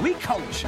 We coach